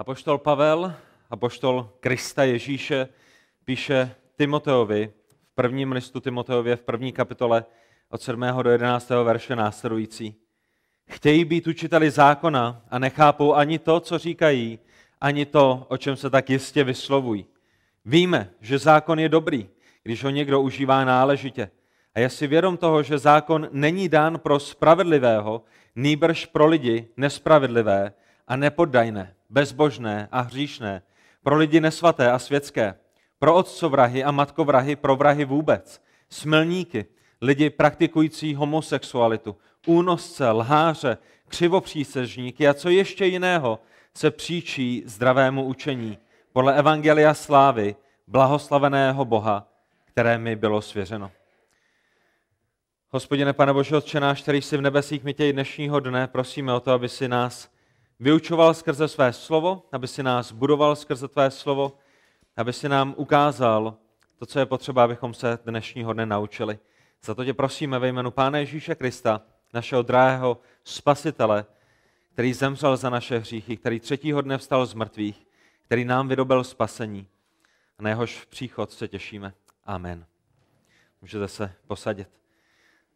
Apoštol Pavel, apoštol Krista Ježíše, píše Timoteovi v prvním listu Timoteově v první kapitole od 7. do 11. verše následující. Chtějí být učiteli zákona a nechápou ani to, co říkají, ani to, o čem se tak jistě vyslovují. Víme, že zákon je dobrý, když ho někdo užívá náležitě. A je si vědom toho, že zákon není dán pro spravedlivého, nýbrž pro lidi nespravedlivé a nepoddajné, bezbožné a hříšné, pro lidi nesvaté a světské, pro otcovrahy a matkovrahy, pro vrahy vůbec, smilníky, lidi praktikující homosexualitu, únosce, lháře, křivopřísežníky a co ještě jiného se příčí zdravému učení podle Evangelia slávy blahoslaveného Boha, které mi bylo svěřeno. Hospodine, Pane Bože, Otče náš, který jsi v nebesích, my tě dnešního dne prosíme o to, aby si nás vyučoval skrze své slovo, aby si nás budoval skrze tvé slovo, aby si nám ukázal to, co je potřeba, abychom se dnešního dne naučili. Za to tě prosíme ve jménu Pána Ježíše Krista, našeho drahého spasitele, který zemřel za naše hříchy, který třetího dne vstal z mrtvých, který nám vydobil spasení. A na jehož příchod se těšíme. Amen. Můžete se posadit.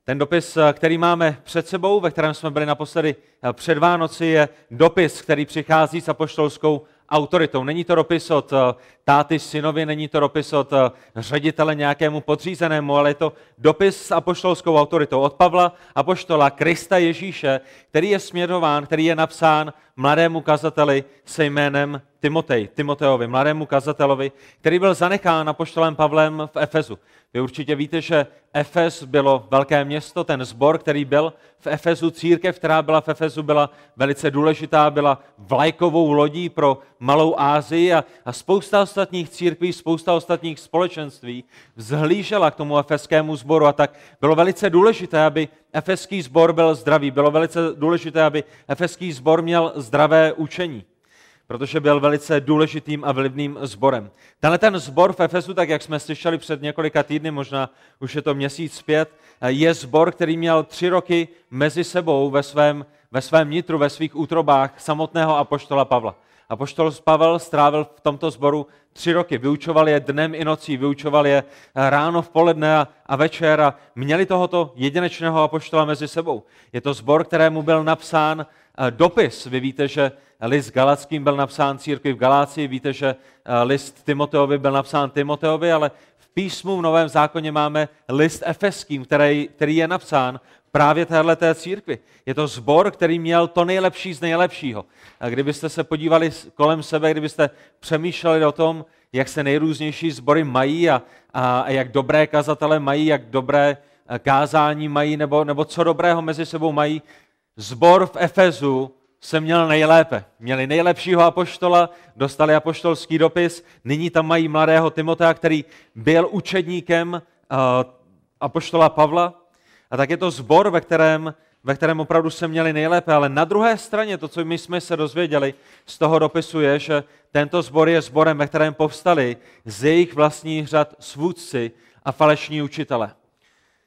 Ten dopis, který máme před sebou, ve kterém jsme byli naposledy před Vánoci, je dopis, který přichází s apoštolskou autoritou. Není to dopis od eh, táty synovi, není to dopis od eh, ředitele nějakému podřízenému, ale je to dopis s apoštolskou autoritou od Pavla, apoštola Krista Ježíše, který je směrován, který je napsán mladému kazateli se jménem Timotej, Timoteovi, mladému kazatelovi, který byl zanechán apoštolem Pavlem v Efezu. Vy určitě víte, že Efes bylo velké město, ten zbor, který byl v Efezu, církev, která byla v Efezu, byla velice důležitá, byla vlajkovou lodí pro Malou Ázii a, a spousta ostatních církví, spousta ostatních společenství vzhlížela k tomu efeskému sboru a tak bylo velice důležité, aby efeský sbor byl zdravý, bylo velice důležité, aby efeský sbor měl zdravé učení protože byl velice důležitým a vlivným sborem. Tenhle ten sbor v Efesu, tak jak jsme slyšeli před několika týdny, možná už je to měsíc zpět, je sbor, který měl tři roky mezi sebou ve svém, ve svém nitru, ve svých útrobách samotného apoštola Pavla. Apoštol Pavel strávil v tomto sboru tři roky. Vyučoval je dnem i nocí, vyučoval je ráno, v poledne a, večer a měli tohoto jedinečného apoštola mezi sebou. Je to sbor, kterému byl napsán dopis. Vy víte, že list Galackým byl napsán církvi v Galácii, víte, že eh, list Timoteovi byl napsán Timoteovi, ale v písmu v Novém zákoně máme list Efeským, který, který je napsán právě téhleté církvi. Je to zbor, který měl to nejlepší z nejlepšího. A kdybyste se podívali kolem sebe, kdybyste přemýšleli o tom, jak se nejrůznější sbory mají a, a, a jak dobré kazatele mají, jak dobré eh, kázání mají, nebo, nebo co dobrého mezi sebou mají, zbor v Efezu se měl nejlépe. Měli nejlepšího apoštola, dostali apoštolský dopis, nyní tam mají mladého Timotea, který byl učedníkem uh, apoštola Pavla. A tak je to zbor, ve kterém, ve kterém opravdu se měli nejlépe. Ale na druhé straně to, co my jsme se dozvěděli z toho dopisu, je, že tento zbor je zborem, ve kterém povstali z jejich vlastních řad svůdci a falešní učitele.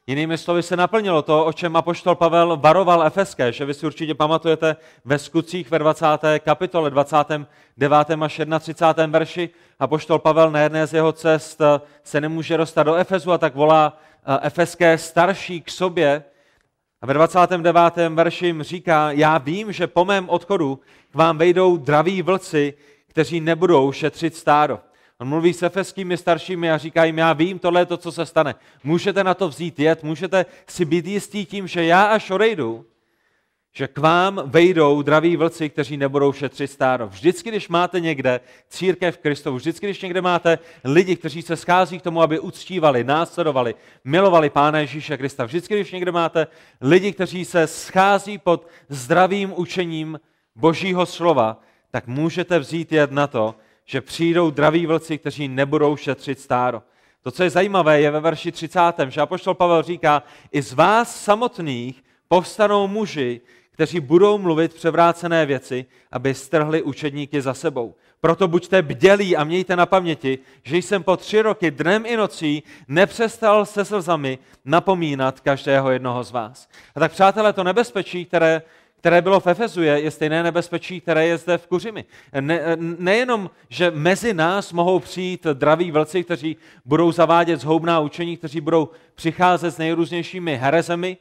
Jinými slovy se naplnilo to, o čem apoštol Pavel varoval Efeské, že vy si určitě pamatujete ve skutcích ve 20. kapitole, 29. až 31. verši. Apoštol Pavel na jedné z jeho cest se nemůže dostat do Efezu a tak volá eh, efeské starší k sobě. A ve 29. verši jim říká, já vím, že po mém odchodu k vám vejdou draví vlci, kteří nebudou šetřit stádo. On mluví s efeskými staršími a říká jim, já vím, tohle je to, co se stane. Můžete na to vzít jet, můžete si být jistí tím, že já až odejdu, že k vám vejdou draví vlci, kteří nebudou šetřit stádo. Vždycky, když máte někde církev Kristovu, vždycky, když někde máte lidi, kteří se schází k tomu, aby uctívali, následovali, milovali Pána Ježíše Krista, vždycky, když někde máte lidi, kteří se schází pod zdravým učením Božího slova, tak můžete vzít jed na to, že přijdou draví vlci, kteří nebudou šetřit stáro. To, co je zajímavé, je ve verši 30. že Apoštol Pavel říká, i z vás samotných povstanou muži, kteří budou mluvit převrácené věci, aby strhli učedníky za sebou. Proto buďte bdělí a mějte na paměti, že jsem po tři roky dnem i nocí nepřestal se slzami napomínat každého jednoho z vás. A tak, přátelé, to nebezpečí, které které bylo v Efezu, je, je stejné nebezpečí, které je zde v Kuřimi. Ne, nejenom, že mezi nás mohou přijít draví vlci, kteří budou zavádět zhoubná učení, kteří budou přicházet s nejrůznějšími herezemi,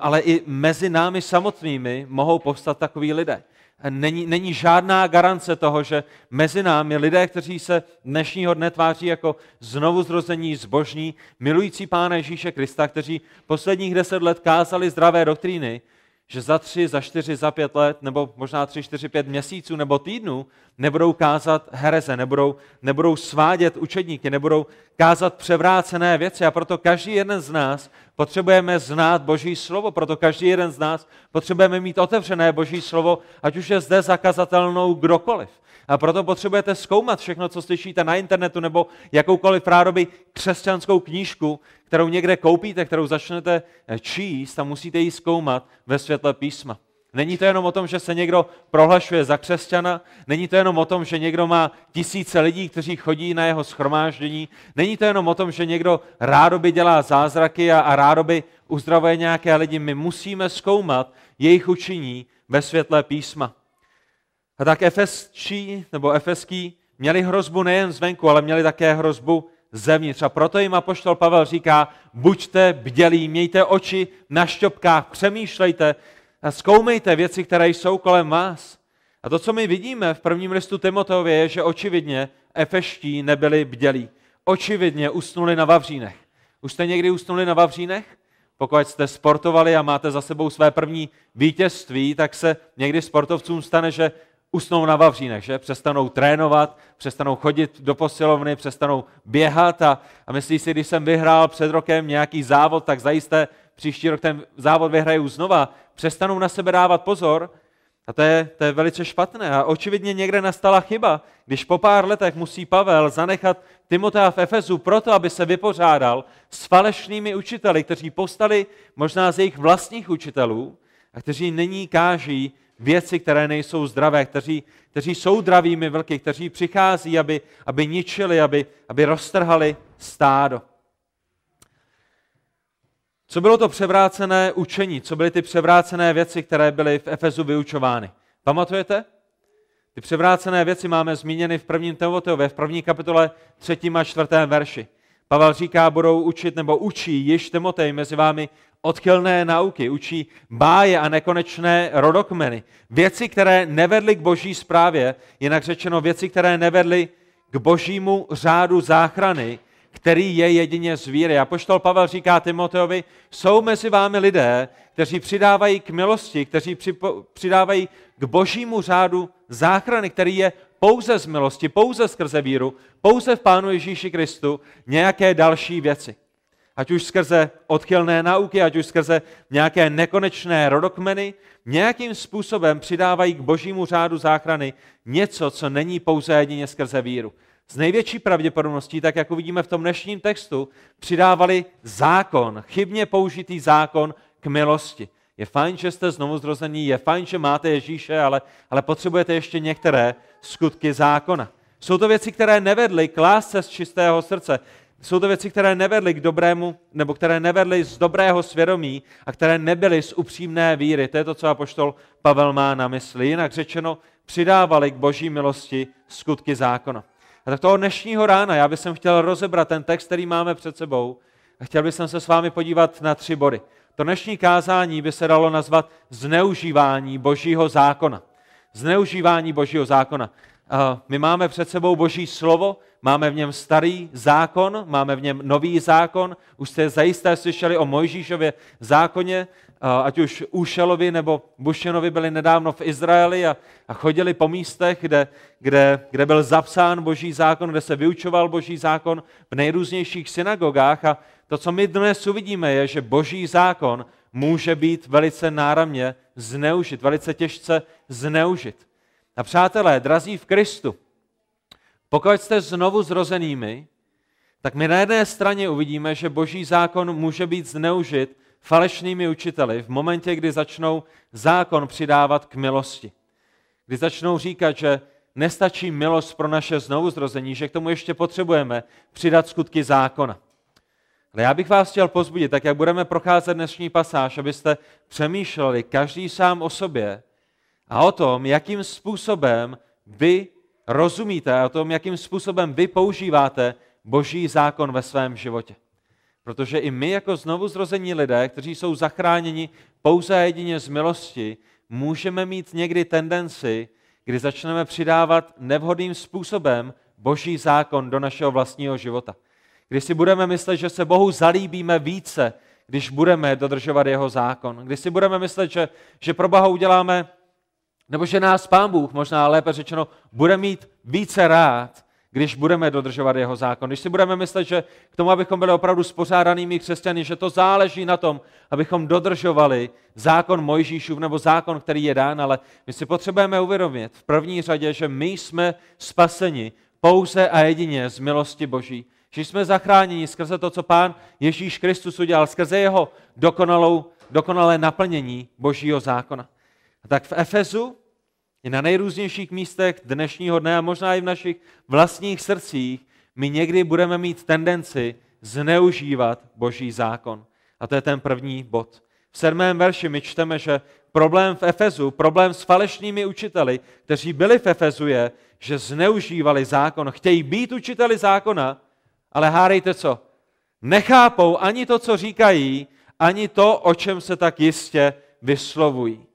ale i mezi námi samotnými mohou povstat takoví lidé. Není, není žádná garance toho, že mezi námi lidé, kteří se dnešního dne tváří jako znovu zrození zbožní, milující Pána Ježíše Krista, kteří posledních deset let kázali zdravé doktríny, že za tři, za čtyři, za pět let, nebo možná tři, čtyři, pět měsíců nebo týdnů nebudou kázat hereze, nebudou, nebudou svádět učedníky, nebudou kázat převrácené věci. A proto každý jeden z nás potřebujeme znát Boží slovo, proto každý jeden z nás potřebujeme mít otevřené Boží slovo, ať už je zde zakazatelnou kdokoliv. A proto potřebujete zkoumat všechno, co slyšíte na internetu nebo jakoukoliv rádoby křesťanskou knížku, kterou někde koupíte, kterou začnete číst a musíte ji zkoumat ve světle písma. Není to jenom o tom, že se někdo prohlašuje za křesťana, není to jenom o tom, že někdo má tisíce lidí, kteří chodí na jeho schromáždění, není to jenom o tom, že někdo rádoby dělá zázraky a, a rádoby uzdravuje nějaké lidi. My musíme zkoumat jejich učení ve světle písma. A tak efeský nebo efeský měli hrozbu nejen zvenku, ale měli také hrozbu zevnitř. A proto jim apoštol Pavel říká, buďte bdělí, mějte oči na šťopkách, přemýšlejte a zkoumejte věci, které jsou kolem vás. A to, co my vidíme v prvním listu Timoteově, je, že očividně efeští nebyli bdělí. Očividně usnuli na Vavřínech. Už jste někdy usnuli na Vavřínech? Pokud jste sportovali a máte za sebou své první vítězství, tak se někdy sportovcům stane, že usnou na Vavřínech, že? Přestanou trénovat, přestanou chodit do posilovny, přestanou běhat a, a myslí si, když jsem vyhrál před rokem nějaký závod, tak zajisté příští rok ten závod vyhraju znova. Přestanou na sebe dávat pozor a to je, to je velice špatné. A očividně někde nastala chyba, když po pár letech musí Pavel zanechat Timotea v Efezu proto, aby se vypořádal s falešnými učiteli, kteří postali možná z jejich vlastních učitelů a kteří nyní káží věci, které nejsou zdravé, kteří, kteří jsou dravými vlky, kteří přichází, aby, aby ničili, aby, aby roztrhali stádo. Co bylo to převrácené učení? Co byly ty převrácené věci, které byly v Efezu vyučovány? Pamatujete? Ty převrácené věci máme zmíněny v prvním Timoteově, v první kapitole třetím a čtvrtém verši. Pavel říká, budou učit nebo učí již Timotej mezi vámi odchylné nauky, učí báje a nekonečné rodokmeny. Věci, které nevedly k boží zprávě, jinak řečeno věci, které nevedly k božímu řádu záchrany, který je jedině z víry. A poštol Pavel říká Timoteovi, jsou mezi vámi lidé, kteří přidávají k milosti, kteří přidávají k božímu řádu záchrany, který je pouze z milosti, pouze skrze víru, pouze v Pánu Ježíši Kristu, nějaké další věci ať už skrze odchylné nauky, ať už skrze nějaké nekonečné rodokmeny, nějakým způsobem přidávají k božímu řádu záchrany něco, co není pouze jedině skrze víru. Z největší pravděpodobností, tak jak uvidíme v tom dnešním textu, přidávali zákon, chybně použitý zákon k milosti. Je fajn, že jste znovu zrození, je fajn, že máte Ježíše, ale, ale potřebujete ještě některé skutky zákona. Jsou to věci, které nevedly k lásce z čistého srdce, jsou to věci, které nevedly k dobrému, nebo které nevedly z dobrého svědomí a které nebyly z upřímné víry. To je to, co apoštol Pavel má na mysli. Jinak řečeno, přidávali k boží milosti skutky zákona. A tak toho dnešního rána já bych chtěl rozebrat ten text, který máme před sebou a chtěl bych se s vámi podívat na tři body. To dnešní kázání by se dalo nazvat zneužívání božího zákona. Zneužívání božího zákona. My máme před sebou boží slovo, máme v něm starý zákon, máme v něm nový zákon. Už jste zajisté slyšeli o Mojžíšově zákoně, ať už Úšelovi nebo Bušenovi byli nedávno v Izraeli a, a chodili po místech, kde, kde, kde byl zapsán boží zákon, kde se vyučoval boží zákon v nejrůznějších synagogách. A to, co my dnes uvidíme, je, že boží zákon může být velice náramně zneužit, velice těžce zneužit. A přátelé, drazí v Kristu, pokud jste znovu zrozenými, tak my na jedné straně uvidíme, že boží zákon může být zneužit falešnými učiteli v momentě, kdy začnou zákon přidávat k milosti. Kdy začnou říkat, že nestačí milost pro naše znovuzrození, že k tomu ještě potřebujeme přidat skutky zákona. Ale já bych vás chtěl pozbudit, tak jak budeme procházet dnešní pasáž, abyste přemýšleli každý sám o sobě a o tom, jakým způsobem vy rozumíte o tom, jakým způsobem vy používáte boží zákon ve svém životě. Protože i my jako znovu zrození lidé, kteří jsou zachráněni pouze a jedině z milosti, můžeme mít někdy tendenci, kdy začneme přidávat nevhodným způsobem boží zákon do našeho vlastního života. Kdy si budeme myslet, že se Bohu zalíbíme více, když budeme dodržovat jeho zákon. Kdy si budeme myslet, že, že pro Boha uděláme, nebo že nás Pán Bůh, možná lépe řečeno, bude mít více rád, když budeme dodržovat jeho zákon. Když si budeme myslet, že k tomu, abychom byli opravdu spořádanými křesťany, že to záleží na tom, abychom dodržovali zákon Mojžíšův nebo zákon, který je dán, ale my si potřebujeme uvědomit v první řadě, že my jsme spaseni pouze a jedině z milosti Boží. Že jsme zachráněni skrze to, co Pán Ježíš Kristus udělal, skrze jeho dokonalou, dokonalé naplnění Božího zákona. Tak v Efezu i na nejrůznějších místech dnešního dne a možná i v našich vlastních srdcích my někdy budeme mít tendenci zneužívat Boží zákon. A to je ten první bod. V sedmém verši my čteme, že problém v Efezu, problém s falešnými učiteli, kteří byli v Efezu, je, že zneužívali zákon. Chtějí být učiteli zákona, ale hárejte co? Nechápou ani to, co říkají, ani to, o čem se tak jistě vyslovují.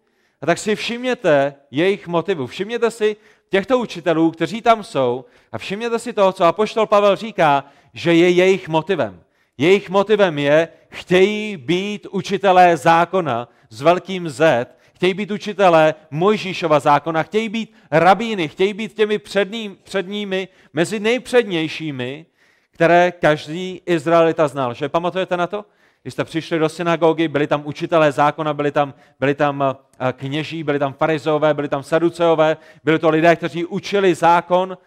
A tak si všimněte jejich motivu. Všimněte si těchto učitelů, kteří tam jsou a všimněte si toho, co apoštol Pavel říká, že je jejich motivem. Jejich motivem je, chtějí být učitelé zákona s velkým Z, chtějí být učitelé Mojžíšova zákona, chtějí být rabíny, chtějí být těmi předním, předními, mezi nejpřednějšími, které každý Izraelita znal. Že pamatujete na to? Když jste přišli do synagogy, byli tam učitelé zákona, byli tam, byli tam eh, kněží, byli tam farizové, byli tam saduceové, byli to lidé, kteří učili zákon,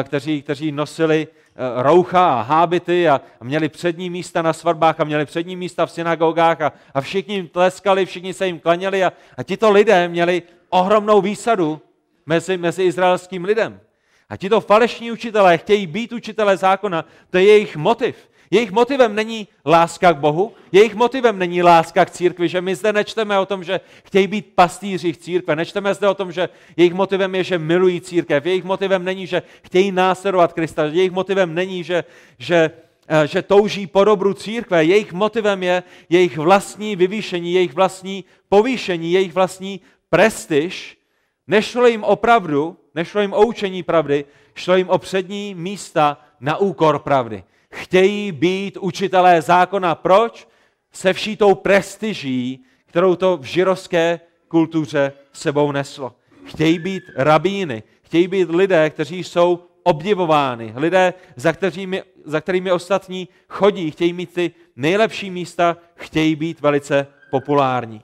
eh, kteří, kteří nosili eh, roucha a hábity a, měli přední místa na svatbách a měli přední místa v synagogách a, a všichni jim tleskali, všichni se jim klaněli a, a tito lidé měli ohromnou výsadu mezi, mezi izraelským lidem. A tito falešní učitelé chtějí být učitelé zákona, to je jejich motiv. Jejich motivem není láska k Bohu, jejich motivem není láska k církvi, že my zde nečteme o tom, že chtějí být pastýři v církve, nečteme zde o tom, že jejich motivem je, že milují církev, jejich motivem není, že chtějí následovat Krista, jejich motivem není, že, že, eh, že touží po dobru církve, jejich motivem je jejich vlastní vyvýšení, jejich vlastní povýšení, jejich vlastní prestiž. Nešlo jim opravdu, nešlo jim o učení pravdy, šlo jim o přední místa na úkor pravdy. Chtějí být učitelé zákona. Proč? Se vší tou prestiží, kterou to v žirovské kultuře sebou neslo. Chtějí být rabíny, chtějí být lidé, kteří jsou obdivovány, lidé, za kterými, za kterými ostatní chodí, chtějí mít ty nejlepší místa, chtějí být velice populární.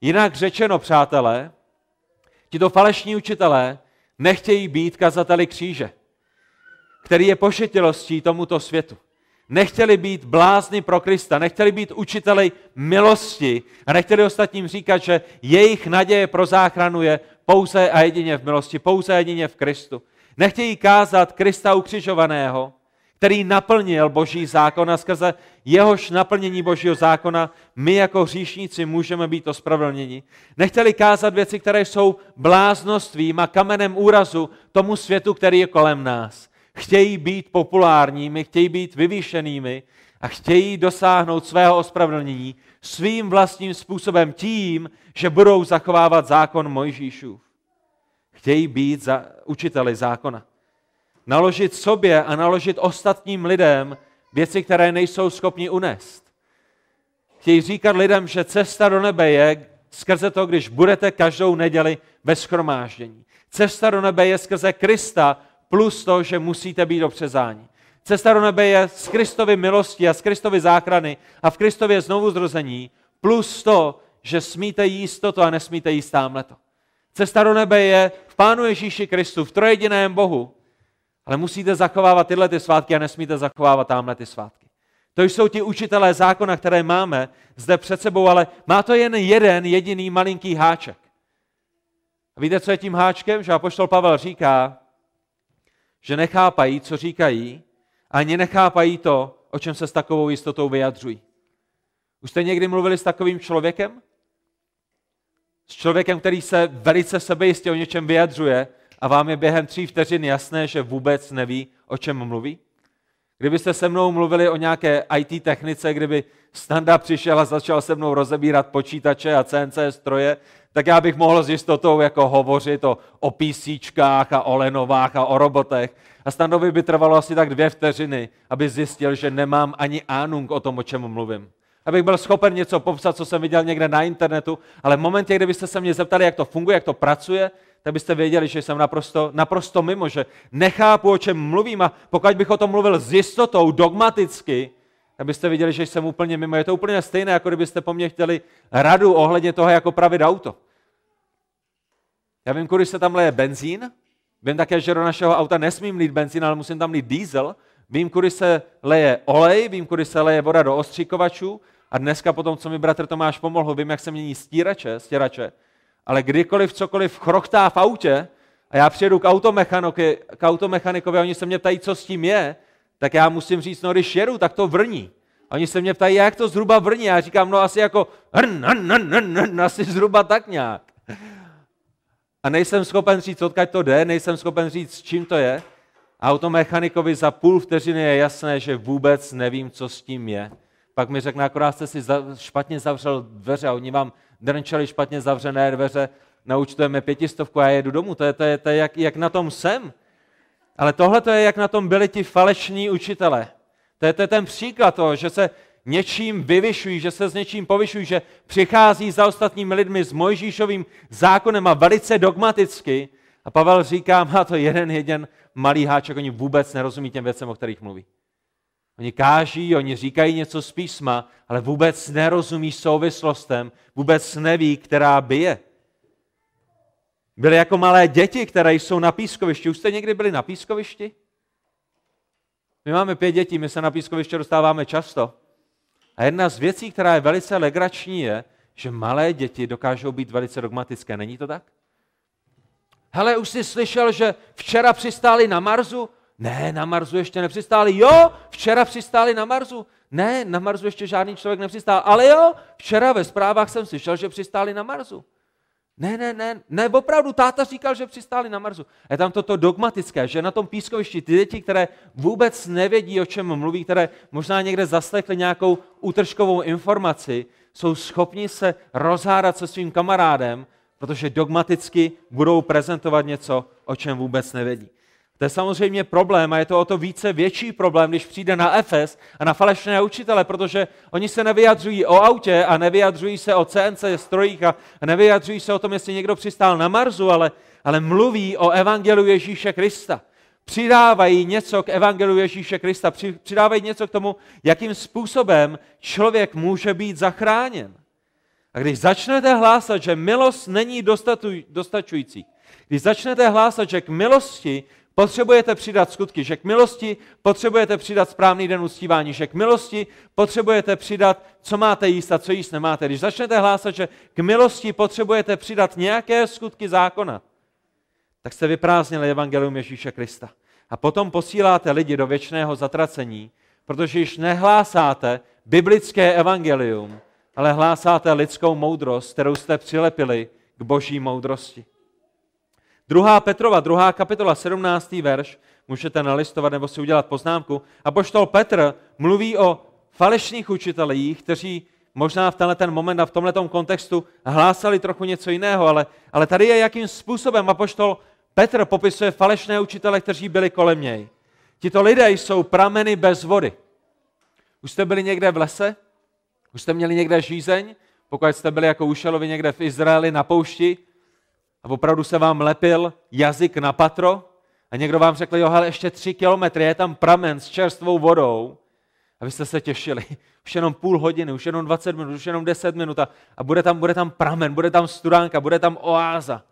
Jinak řečeno, přátelé, tito falešní učitelé nechtějí být kazateli kříže který je pošetilostí tomuto světu. Nechtěli být blázni pro Krista, nechtěli být učiteli milosti a nechtěli ostatním říkat, že jejich naděje pro záchranu je pouze a jedině v milosti, pouze a jedině v Kristu. Nechtějí kázat Krista ukřižovaného, který naplnil Boží zákon a skrze jehož naplnění Božího zákona my jako hříšníci můžeme být ospravedlněni. Nechtěli kázat věci, které jsou bláznostvím a kamenem úrazu tomu světu, který je kolem nás chtějí být populárními, chtějí být vyvýšenými a chtějí dosáhnout svého ospravedlnění svým vlastním způsobem tím, že budou zachovávat zákon Mojžíšův. Chtějí být za, učiteli zákona. Naložit sobě a naložit ostatním lidem věci, které nejsou schopni unést. Chtějí říkat lidem, že cesta do nebe je skrze to, když budete každou neděli ve schromáždění. Cesta do nebe je skrze Krista, plus to, že musíte být obřezáni. Cesta do nebe je z Kristovy milosti a z Kristovy záchrany a v Kristově znovu zrození, plus to, že smíte jíst toto a nesmíte jíst tamhleto. Cesta do nebe je v Pánu Ježíši Kristu, v trojediném Bohu, ale musíte zachovávat tyhle ty svátky a nesmíte zachovávat tamhle ty svátky. To jsou ti učitelé zákona, které máme zde před sebou, ale má to jen jeden jediný malinký háček. A víte, co je tím háčkem? Že apoštol Pavel říká, že nechápají, co říkají, ani nechápají to, o čem se s takovou jistotou vyjadřují. Už jste někdy mluvili s takovým člověkem? S člověkem, který se velice sebejistě o něčem vyjadřuje a vám je během tří vteřin jasné, že vůbec neví, o čem mluví? Kdybyste se mnou mluvili o nějaké IT technice, kdyby Standa přišel a začal se mnou rozebírat počítače a CNC stroje, tak já bych mohl s jistotou jako hovořit o, o PCčkách a o Lenovách a o robotech. A Standovi by trvalo asi tak dvě vteřiny, aby zjistil, že nemám ani ánung o tom, o čem mluvím. Abych byl schopen něco popsat, co jsem viděl někde na internetu, ale v momentě, kdybyste se mě zeptali, jak to funguje, jak to pracuje, tak byste věděli, že jsem naprosto, naprosto mimo, že nechápu, o čem mluvím a pokud bych o tom mluvil s jistotou, dogmaticky, tak byste viděli, že jsem úplně mimo. Je to úplně stejné, jako kdybyste po mně chtěli radu ohledně toho, jak opravit auto. Já vím, kudy se tam leje benzín, vím také, že do našeho auta nesmím lít benzín, ale musím tam lít diesel, vím, kudy se leje olej, vím, kudy se leje voda do ostříkovačů a dneska potom, co mi bratr Tomáš pomohl, vím, jak se mění stírače, stěrače, ale kdykoliv cokoliv chrochtá v autě a já přijedu k, automechanikovi, k automechanikovi a oni se mě ptají, co s tím je, tak já musím říct, no když jedu, tak to vrní. A oni se mě ptají, jak to zhruba vrní. Já říkám, no asi jako hrn, hrn, hrn, hrn, hrn, asi zhruba tak nějak. A nejsem schopen říct, odkud to jde, nejsem schopen říct, s čím to je. Automechanikovi za půl vteřiny je jasné, že vůbec nevím, co s tím je. Pak mi řekne, akorát jste si špatně zavřel dveře a oni vám drnčeli špatně zavřené dveře, naučtujeme pětistovku a já jedu domů. To je, to je, to je jak, jak na tom jsem. Ale tohle to je, jak na tom byli ti falešní učitele. To je, to je ten příklad toho, že se něčím vyvyšují, že se s něčím povyšují, že přichází za ostatními lidmi s Mojžíšovým zákonem a velice dogmaticky. A Pavel říká, má to jeden jeden malý háček, oni vůbec nerozumí těm věcem, o kterých mluví. Oni káží, oni říkají něco z písma, ale vůbec nerozumí souvislostem, vůbec neví, která by je. Byli jako malé děti, které jsou na pískovišti. Už jste někdy byli na pískovišti? My máme pět dětí, my se na pískoviště dostáváme často. A jedna z věcí, která je velice legrační, je, že malé děti dokážou být velice dogmatické. Není to tak? Hele, už jsi slyšel, že včera přistáli na Marsu? Ne, na Marsu ještě nepřistáli. Jo, včera přistáli na Marsu. Ne, na Marsu ještě žádný člověk nepřistál. Ale jo, včera ve zprávách jsem slyšel, že přistáli na Marsu. Ne, ne, ne, ne, opravdu, táta říkal, že přistáli na Marsu. Je tam toto dogmatické, že na tom pískovišti ty děti, které vůbec nevědí, o čem mluví, které možná někde zaslechly nějakou útržkovou informaci, jsou schopni se rozhádat se svým kamarádem, protože dogmaticky budou prezentovat něco, o čem vůbec nevědí. To je samozřejmě problém a je to o to více větší problém, když přijde na Efes a na falešné učitele, protože oni se nevyjadřují o autě a nevyjadřují se o CNC strojích a nevyjadřují se o tom, jestli někdo přistál na Marsu, ale, ale mluví o evangelu Ježíše Krista. Přidávají něco k evangelu Ježíše Krista, přidávají něco k tomu, jakým způsobem člověk může být zachráněn. A když začnete hlásat, že milost není dostačující, když začnete hlásat, že k milosti potřebujete přidat skutky, že k milosti potřebujete přidat správný den uctívání, že k milosti potřebujete přidat, co máte jíst a co jíst nemáte. Když začnete hlásat, že k milosti potřebujete přidat nějaké skutky zákona, tak jste vyprázdnili evangelium Ježíše Krista. A potom posíláte lidi do věčného zatracení, protože již nehlásáte biblické evangelium, ale hlásáte lidskou moudrost, kterou jste přilepili k boží moudrosti. Druhá Petrova, druhá kapitola, 17. verš, můžete nalistovat nebo si udělat poznámku. A poštol Petr mluví o falešných učitelích, kteří možná v tenhle ten moment a v tomhle kontextu hlásali trochu něco jiného, ale, ale tady je, jakým způsobem apoštol Petr popisuje falešné učitele, kteří byli kolem něj. Tito lidé jsou prameny bez vody. Už jste byli někde v lese? Už jste měli někde žízeň? Pokud jste byli jako úšelovi někde v Izraeli na poušti, opravdu se vám lepil jazyk na patro a někdo vám řekl, jo, ale ještě tři kilometry, je tam pramen s čerstvou vodou. A vy jste se těšili. Už jenom půl hodiny, už jenom 20 minut, už jenom 10 minut a, a bude, tam, bude tam pramen, bude tam studánka, bude tam oáza.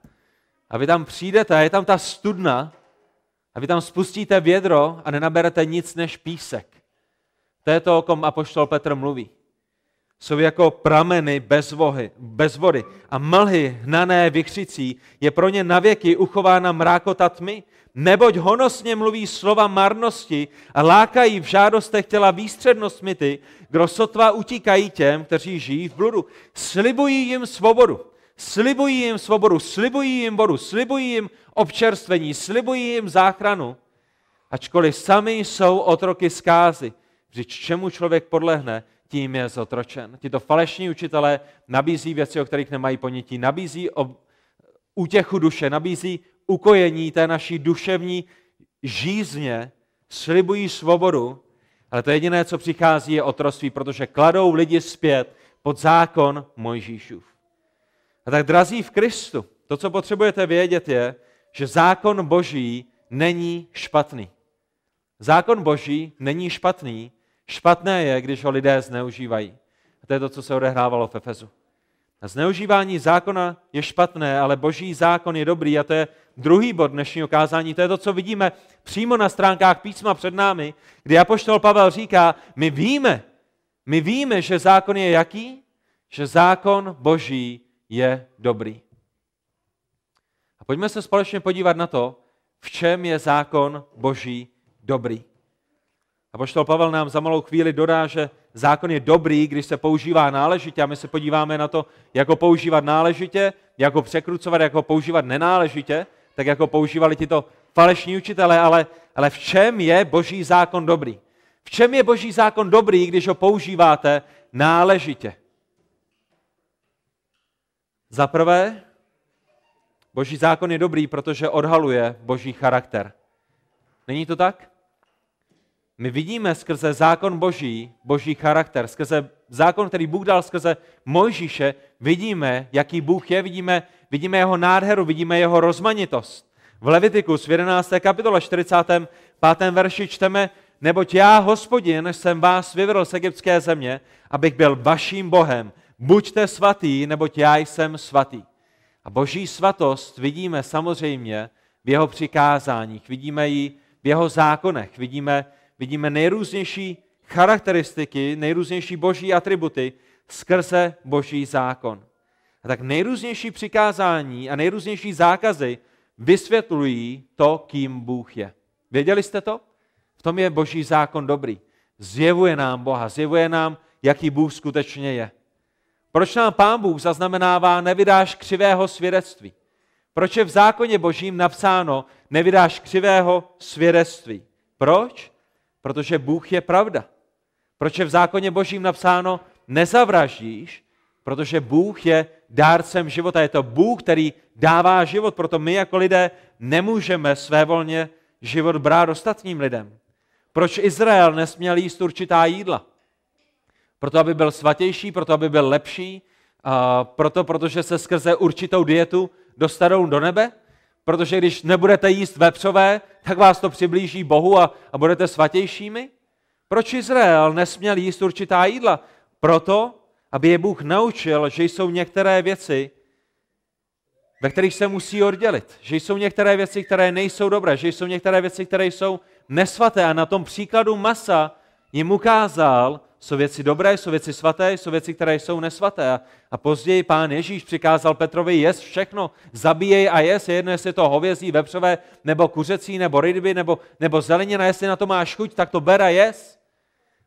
A vy tam přijdete a je tam ta studna a vy tam spustíte vědro a nenaberete nic než písek. To je to, o kom apoštol Petr mluví. Jsou jako prameny bez, vohy, bez vody a mlhy hnané vychřicí je pro ně navěky uchována mrákota tmy, neboť honosně mluví slova marnosti a lákají v žádostech těla výstřednostmi ty, kdo sotva utíkají těm, kteří žijí v bludu. Slibují jim svobodu, slibují jim svobodu, slibují jim vodu, slibují jim občerstvení, slibují jim záchranu, ačkoliv sami jsou otroky zkázy. Vždyť čemu člověk podlehne, tím je zotročen. Tito falešní učitelé nabízí věci, o kterých nemají ponětí, nabízí o útěchu duše, nabízí ukojení té naší duševní žízně, slibují svobodu, ale to jediné, co přichází, je otroství, protože kladou lidi zpět pod zákon Mojžíšův. A tak, drazí v Kristu, to, co potřebujete vědět, je, že zákon Boží není špatný. Zákon Boží není špatný, Špatné je, když ho lidé zneužívají. A to je to, co se odehrávalo v Efezu. A zneužívání zákona je špatné, ale boží zákon je dobrý a to je druhý bod dnešního kázání. To je to, co vidíme přímo na stránkách písma před námi, kdy apoštol Pavel říká, my víme, my víme, že zákon je jaký? Že zákon boží je dobrý. A pojďme se společně podívat na to, v čem je zákon boží dobrý. A poštol Pavel nám za malou chvíli dodá, že zákon je dobrý, když se používá náležitě a my se podíváme na to, jak ho používat náležitě, jak ho překrucovat, jak ho používat nenáležitě, tak jako používali tito falešní učitelé, ale, ale v čem je boží zákon dobrý? V čem je boží zákon dobrý, když ho používáte náležitě? Za prvé, boží zákon je dobrý, protože odhaluje boží charakter. Není to tak? My vidíme skrze zákon boží, boží charakter, skrze zákon, který Bůh dal skrze Mojžíše, vidíme, jaký Bůh je, vidíme, vidíme jeho nádheru, vidíme jeho rozmanitost. V Levitikus v 11. kapitole 45. verši čteme, neboť já, hospodin, jsem vás vyvedl z egyptské země, abych byl vaším Bohem. Buďte svatý, neboť já jsem svatý. A boží svatost vidíme samozřejmě v jeho přikázáních, vidíme ji v jeho zákonech, vidíme vidíme nejrůznější charakteristiky, nejrůznější boží atributy skrze boží zákon. A tak nejrůznější přikázání a nejrůznější zákazy vysvětlují to, kým Bůh je. Věděli jste to? V tom je boží zákon dobrý. Zjevuje nám Boha, zjevuje nám, jaký Bůh skutečně je. Proč nám Pán Bůh zaznamenává, nevydáš křivého svědectví? Proč je v zákoně božím napsáno, nevydáš křivého svědectví? Proč? Protože Bůh je pravda. Proč je v zákoně božím napsáno, nezavraždíš, protože Bůh je dárcem života. Je to Bůh, který dává život, proto my jako lidé nemůžeme svévolně život brát ostatním lidem. Proč Izrael nesměl jíst určitá jídla? Proto, aby byl svatější, proto, aby byl lepší, proto, protože se skrze určitou dietu dostanou do nebe? Protože když nebudete jíst vepřové, tak vás to přiblíží Bohu a, a budete svatějšími? Proč Izrael nesměl jíst určitá jídla? Proto, aby je Bůh naučil, že jsou některé věci, ve kterých se musí oddělit. Že jsou některé věci, které nejsou dobré, že jsou některé věci, které jsou nesvaté. A na tom příkladu masa jim ukázal, jsou věci dobré, jsou věci svaté, jsou věci, které jsou nesvaté. A později pán Ježíš přikázal Petrovi jes všechno, zabíjej a jes, jedno jestli je to hovězí, vepřové, nebo kuřecí, nebo ryby, nebo, nebo zelenina, jestli na to máš chuť, tak to ber a jes.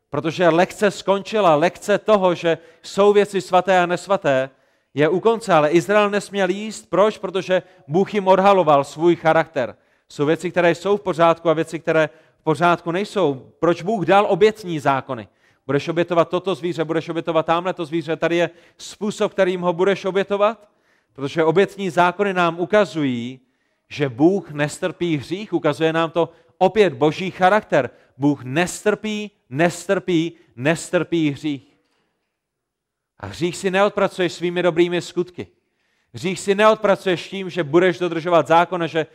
Protože lekce skončila, lekce toho, že jsou věci svaté a nesvaté, je u konce, ale Izrael nesměl jíst. Proč? Protože Bůh jim odhaloval svůj charakter. Jsou věci, které jsou v pořádku a věci, které v pořádku nejsou. Proč Bůh dal obětní zákony? Budeš obětovat toto zvíře, budeš obětovat tamhle to zvíře. Tady je způsob, kterým ho budeš obětovat, protože obětní zákony nám ukazují, že Bůh nestrpí hřích, ukazuje nám to opět boží charakter. Bůh nestrpí, nestrpí, nestrpí hřích. A hřích si neodpracuješ svými dobrými skutky. Hřích si neodpracuješ tím, že budeš dodržovat zákon, že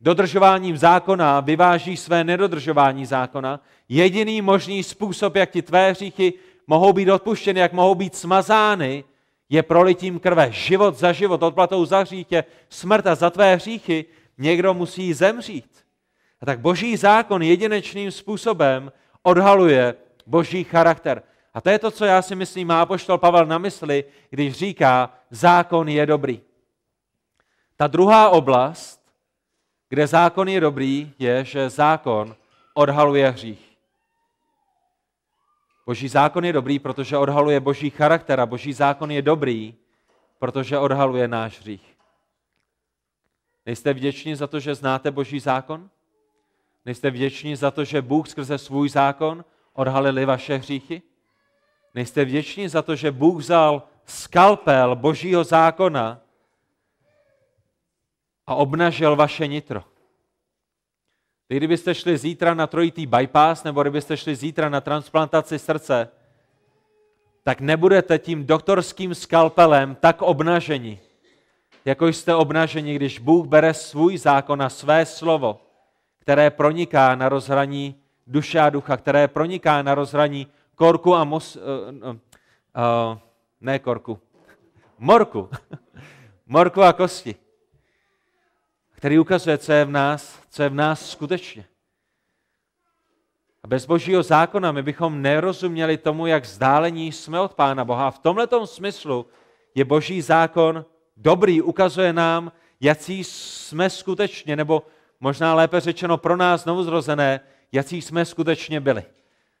dodržováním zákona vyváží své nedodržování zákona. Jediný možný způsob, jak ti tvé hříchy mohou být odpuštěny, jak mohou být smazány, je prolitím krve. Život za život, odplatou za hřítě, smrt a za tvé hříchy někdo musí zemřít. A tak boží zákon jedinečným způsobem odhaluje boží charakter. A to je to, co já si myslím, má poštol Pavel na mysli, když říká, zákon je dobrý. Ta druhá oblast, kde zákon je dobrý, je, že zákon odhaluje hřích. Boží zákon je dobrý, protože odhaluje boží charakter a boží zákon je dobrý, protože odhaluje náš hřích. Nejste vděční za to, že znáte boží zákon? Nejste vděční za to, že Bůh skrze svůj zákon odhalili vaše hříchy? Nejste vděční za to, že Bůh vzal skalpel božího zákona a obnažil vaše nitro? Vy kdybyste šli zítra na trojitý bypass, nebo kdybyste šli zítra na transplantaci srdce, tak nebudete tím doktorským skalpelem tak obnaženi, jako jste obnaženi, když Bůh bere svůj zákon a své slovo, které proniká na rozhraní duše a ducha, které proniká na rozhraní korku a mos... Uh, uh, uh, ne korku, morku. morku a kosti který ukazuje, co je v nás, co je v nás skutečně. A bez božího zákona my bychom nerozuměli tomu, jak vzdálení jsme od Pána Boha. A v tomto smyslu je boží zákon dobrý, ukazuje nám, jaký jsme skutečně, nebo možná lépe řečeno pro nás novozrozené, jaký jsme skutečně byli.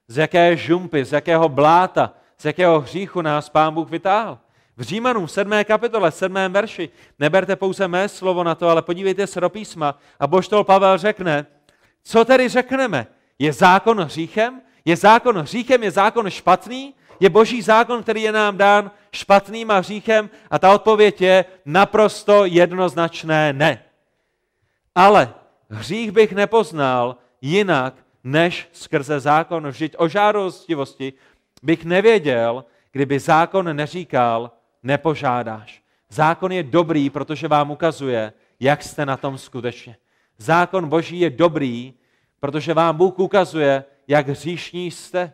Z jaké žumpy, z jakého bláta, z jakého hříchu nás Pán Bůh vytáhl. V Římanům v 7. kapitole, 7. verši, neberte pouze mé slovo na to, ale podívejte se do písma a boštol Pavel řekne, co tedy řekneme? Je zákon hříchem? Je zákon hříchem? Je zákon špatný? Je boží zákon, který je nám dán špatným a hříchem? A ta odpověď je naprosto jednoznačné ne. Ale hřích bych nepoznal jinak, než skrze zákon. Vždyť o žádostivosti bych nevěděl, kdyby zákon neříkal, nepožádáš. Zákon je dobrý, protože vám ukazuje, jak jste na tom skutečně. Zákon Boží je dobrý, protože vám Bůh ukazuje, jak hříšní jste.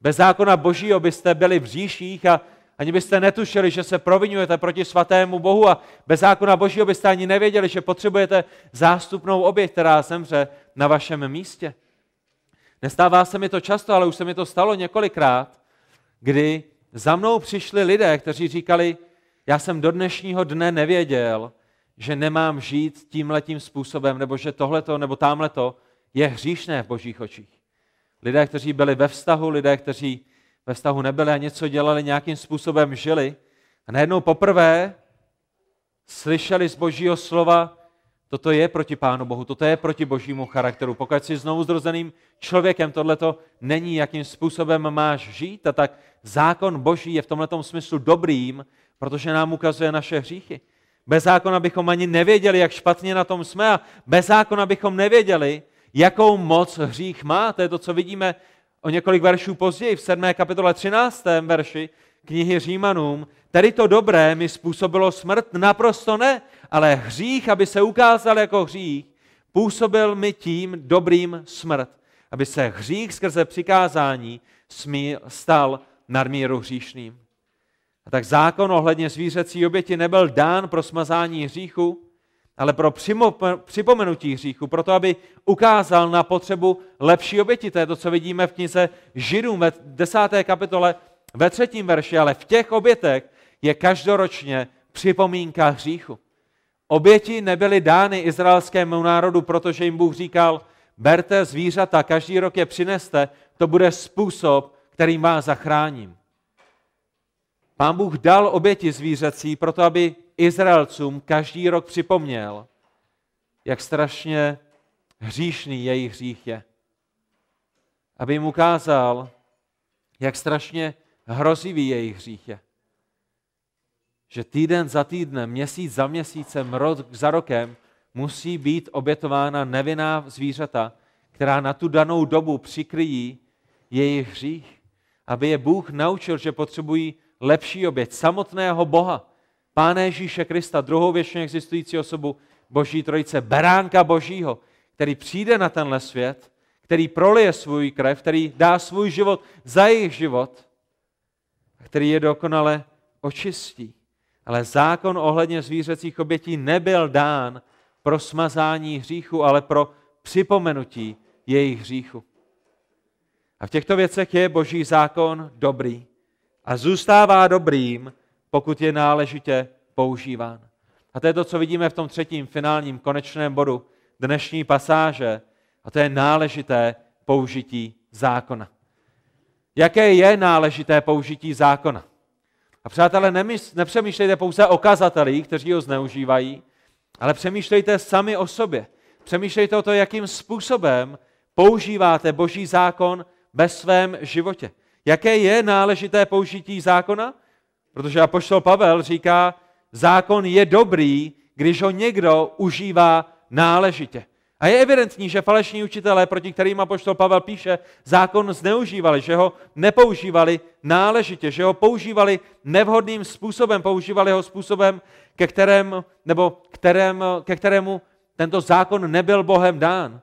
Bez zákona Božího byste byli v hříších a ani byste netušili, že se provinujete proti svatému Bohu a bez zákona Božího byste ani nevěděli, že potřebujete zástupnou oběť, která zemře na vašem místě. Nestává se mi to často, ale už se mi to stalo několikrát, kdy za mnou přišli lidé, kteří říkali, já jsem do dnešního dne nevěděl, že nemám žít tímhletím způsobem, nebo že tohleto nebo tamhleto je hříšné v božích očích. Lidé, kteří byli ve vztahu, lidé, kteří ve vztahu nebyli a něco dělali, nějakým způsobem žili. A najednou poprvé slyšeli z božího slova, toto je proti Pánu Bohu, toto je proti božímu charakteru. Pokud jsi znovu zrozeným člověkem, tohleto není, jakým způsobem máš žít, a tak zákon boží je v tomto smyslu dobrým, protože nám ukazuje naše hříchy. Bez zákona bychom ani nevěděli, jak špatně na tom jsme a bez zákona bychom nevěděli, jakou moc hřích má. To je to, co vidíme o několik veršů později v 7. kapitole 13. verši knihy Římanům. Tady to dobré mi způsobilo smrt? Naprosto ne, ale hřích, aby se ukázal jako hřích, působil mi tím dobrým smrt, aby se hřích skrze přikázání stal nadmíru hříšným. A tak zákon ohledně zvířecí oběti nebyl dán pro smazání hříchu, ale pro připomenutí hříchu, proto aby ukázal na potřebu lepší oběti. To je to, co vidíme v knize Židům ve desáté kapitole ve třetím verši, ale v těch obětech je každoročně připomínka hříchu. Oběti nebyly dány izraelskému národu, protože jim Bůh říkal, berte zvířata, každý rok je přineste, to bude způsob, kterým vás zachráním. Pán Bůh dal oběti zvířecí proto, aby Izraelcům každý rok připomněl, jak strašně hříšný jejich hřích je. Aby jim ukázal, jak strašně hrozivý jejich hřích je. Že týden za týdnem, měsíc za měsícem, rok za rokem musí být obětována nevinná zvířata, která na tu danou dobu přikryjí jejich hřích. Aby je Bůh naučil, že potřebují lepší oběť samotného Boha, Pána Ježíše Krista, druhou věčně existující osobu Boží trojice, beránka Božího, který přijde na tenhle svět, který prolije svůj krev, který dá svůj život za jejich život, který je dokonale očistí. Ale zákon ohledně zvířecích obětí nebyl dán pro smazání hříchu, ale pro připomenutí jejich hříchu. A v těchto věcech je boží zákon dobrý a zůstává dobrým, pokud je náležitě používán. A to je to, co vidíme v tom třetím finálním konečném bodu dnešní pasáže, a to je náležité použití zákona. Jaké je náležité použití zákona? A přátelé, nepřemýšlejte pouze o kazatelích, kteří ho zneužívají, ale přemýšlejte sami o sobě. Přemýšlejte o to, jakým způsobem používáte boží zákon ve svém životě. Jaké je náležité použití zákona? Protože apoštol Pavel říká, zákon je dobrý, když ho někdo užívá náležitě. A je evidentní, že falešní učitelé, proti kterým apoštol Pavel píše, zákon zneužívali, že ho nepoužívali náležitě, že ho používali nevhodným způsobem, používali ho způsobem, ke, kterém, nebo kterém, ke kterému tento zákon nebyl Bohem dán.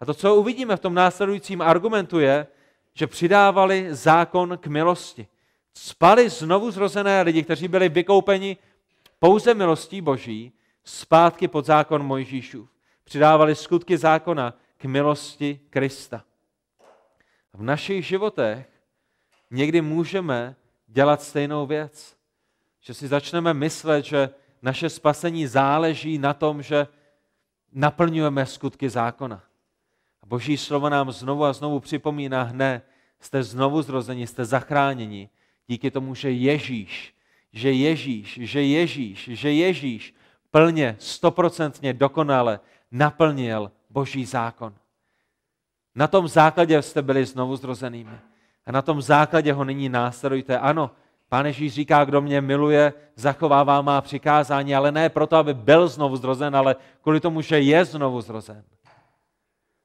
A to, co uvidíme v tom následujícím argumentu, je, že přidávali zákon k milosti. Spali znovu zrozené lidi, kteří byli vykoupeni pouze milostí Boží, zpátky pod zákon Mojžíšův. Přidávali skutky zákona k milosti Krista. V našich životech někdy můžeme dělat stejnou věc. Že si začneme myslet, že naše spasení záleží na tom, že naplňujeme skutky zákona. A Boží slovo nám znovu a znovu připomíná, ne, jste znovu zrozeni, jste zachráněni díky tomu, že Ježíš, že Ježíš, že Ježíš, že Ježíš plně, stoprocentně, dokonale naplnil Boží zákon. Na tom základě jste byli znovu zrozenými. A na tom základě ho nyní následujte. Ano, Pán Ježíš říká, kdo mě miluje, zachovává má přikázání, ale ne proto, aby byl znovu zrozen, ale kvůli tomu, že je znovu zrozen.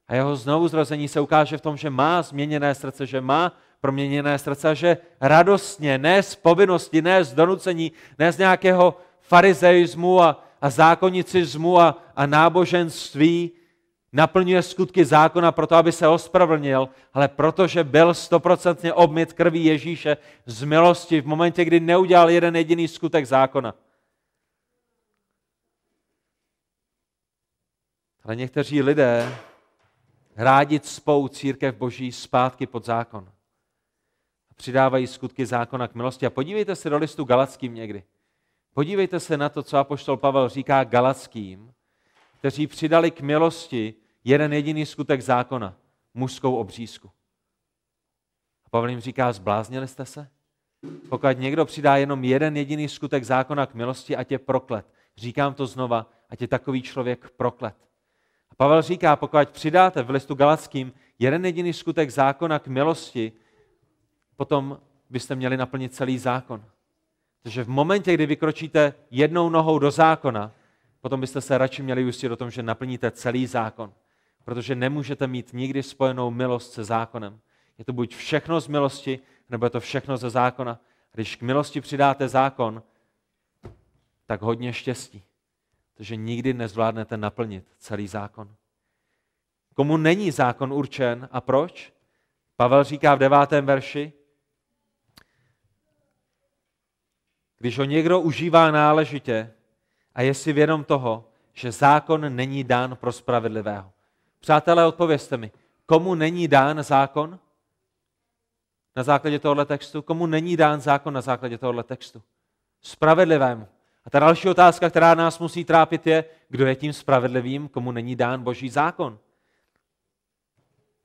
A jeho znovu zrození se ukáže v tom, že má změněné srdce, že má proměněné srdce a že radostně, ne z povinnosti, ne z donucení, ne z nějakého farizeismu a, a zákonicismu a, a náboženství, naplňuje skutky zákona proto, aby se ospravedlnil, ale protože byl stoprocentně obmyt krví Ježíše z milosti v momentě, kdy neudělal jeden jediný skutek zákona. Ale někteří lidé rádi cpou církev boží zpátky pod zákon. A přidávají skutky zákona k milosti. A podívejte se do listu Galackým někdy. Podívejte se na to, co apoštol Pavel říká Galackým, kteří přidali k milosti jeden jediný skutek zákona, mužskou obřízku. A Pavel jim říká, zbláznili jste se? Pokud někdo přidá jenom jeden jediný skutek zákona k milosti, ať je proklet. Říkám to znova, ať je takový člověk proklet. A Pavel říká, pokud přidáte v listu Galackým jeden jediný skutek zákona k milosti, potom byste měli naplnit celý zákon. Takže v momentě, kdy vykročíte jednou nohou do zákona, potom byste se radši měli ujistit o tom, že naplníte celý zákon. Protože nemůžete mít nikdy spojenou milost se zákonem. Je to buď všechno z milosti, nebo je to všechno ze zákona. Když k milosti přidáte zákon, tak hodně štěstí. Protože nikdy nezvládnete naplnit celý zákon. Komu není zákon určen a proč? Pavel říká v devátém verši, když ho někdo užívá náležitě a je si vědom toho, že zákon není dán pro spravedlivého. Přátelé, odpovězte mi, komu není dán zákon na základě tohoto textu? Komu není dán zákon na základě tohoto textu? Spravedlivému. A ta další otázka, která nás musí trápit, je, kdo je tím spravedlivým, komu není dán boží zákon.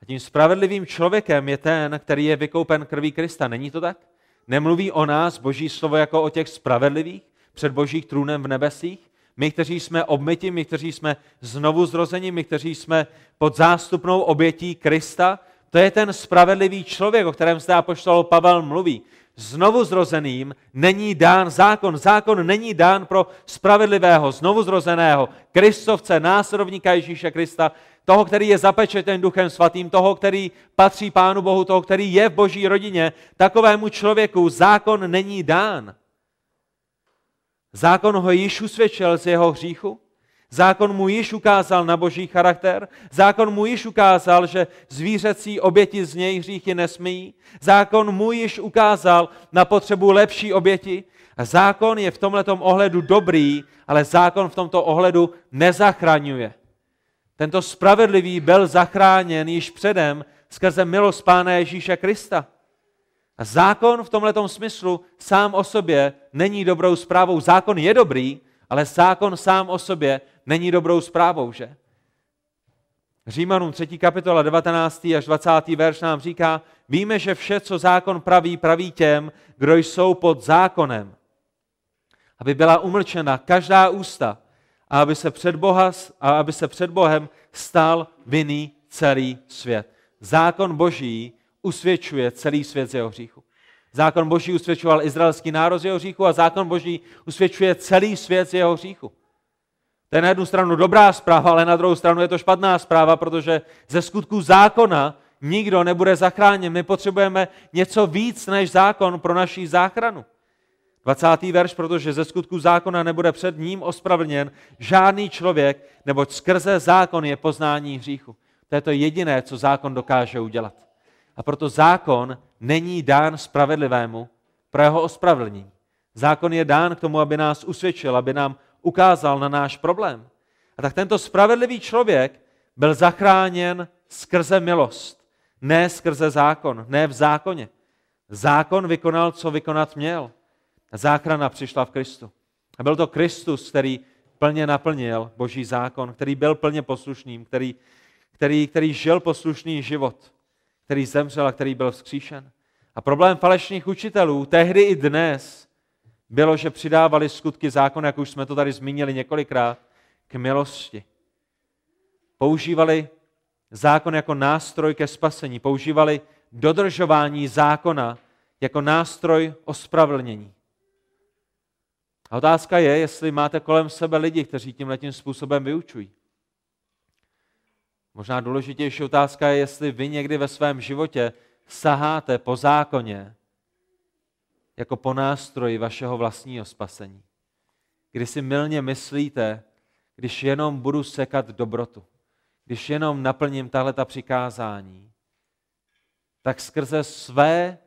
A tím spravedlivým člověkem je ten, který je vykoupen krví Krista. Není to tak? Nemluví o nás boží slovo jako o těch spravedlivých před božích trůnem v nebesích? My, kteří jsme obmyti, my, kteří jsme znovu zrozeni, my, kteří jsme pod zástupnou obětí Krista, to je ten spravedlivý člověk, o kterém zde apoštol Pavel mluví. Znovu zrozeným není dán zákon. Zákon není dán pro spravedlivého, znovu zrozeného, Kristovce, následovníka Ježíše Krista, toho, který je zapečeten Duchem Svatým, toho, který patří Pánu Bohu, toho, který je v boží rodině. Takovému člověku zákon není dán. Zákon ho již usvědčil z jeho hříchu, zákon mu již ukázal na boží charakter, zákon mu již ukázal, že zvířecí oběti z něj hříchy nesmí, zákon mu již ukázal na potřebu lepší oběti a zákon je v tomto ohledu dobrý, ale zákon v tomto ohledu nezachraňuje. Tento spravedlivý byl zachráněn již předem skrze milost Pána Ježíše Krista. A zákon v tomto smyslu sám o sobě není dobrou zprávou. Zákon je dobrý, ale zákon sám o sobě není dobrou zprávou, že? Římanům 3. kapitola 19. až 20. verš nám říká, víme, že vše, co zákon praví, praví těm, kdo jsou pod zákonem. Aby byla umlčena každá ústa a aby se před, Boha, a aby se před Bohem stal vinný celý svět. Zákon boží usvědčuje celý svět z jeho hříchu. Zákon boží usvědčoval izraelský národ z jeho hříchu a zákon boží usvědčuje celý svět z jeho hříchu. To je na jednu stranu dobrá zpráva, ale na druhou stranu je to špatná zpráva, protože ze skutku zákona nikdo nebude zachráněn. My potřebujeme něco víc než zákon pro naší záchranu. 20. verš, protože ze skutku zákona nebude před ním ospravedlněn žádný člověk, neboť skrze zákon je poznání hříchu. To je to jediné, co zákon dokáže udělat. A proto zákon není dán spravedlivému pro jeho ospravedlnění. Zákon je dán k tomu, aby nás usvědčil, aby nám ukázal na náš problém. A tak tento spravedlivý člověk byl zachráněn skrze milost, ne skrze zákon, ne v zákoně. Zákon vykonal, co vykonat měl. Záchrana přišla v Kristu. A byl to Kristus, který plně naplnil Boží zákon, který byl plně poslušným, který, který, který žil poslušný život, který zemřel a který byl vzkříšen. A problém falešných učitelů tehdy i dnes bylo, že přidávali skutky zákona, jak už jsme to tady zmínili několikrát, k milosti. Používali zákon jako nástroj ke spasení, používali dodržování zákona jako nástroj ospravedlnění. Otázka je, jestli máte kolem sebe lidi, kteří tímhle tím způsobem vyučují. Možná důležitější otázka je, jestli vy někdy ve svém životě saháte po zákoně jako po nástroji vašeho vlastního spasení. Kdy si milně myslíte, když jenom budu sekat dobrotu, když jenom naplním tahle ta přikázání, tak skrze své,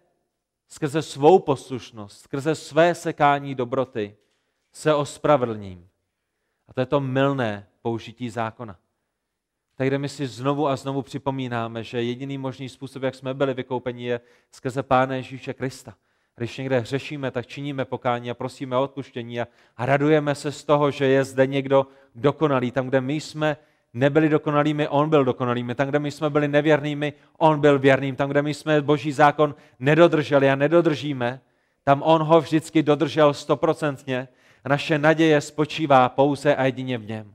skrze svou poslušnost, skrze své sekání dobroty se ospravedlním. A to je to milné použití zákona. Tak kde my si znovu a znovu připomínáme, že jediný možný způsob, jak jsme byli vykoupeni, je skrze Pána Ježíše Krista. Když někde hřešíme, tak činíme pokání a prosíme o odpuštění a, a radujeme se z toho, že je zde někdo dokonalý. Tam, kde my jsme nebyli dokonalými, on byl dokonalými. Tam, kde my jsme byli nevěrnými, on byl věrným. Tam, kde my jsme boží zákon nedodrželi a nedodržíme, tam on ho vždycky dodržel stoprocentně a naše naděje spočívá pouze a jedině v něm.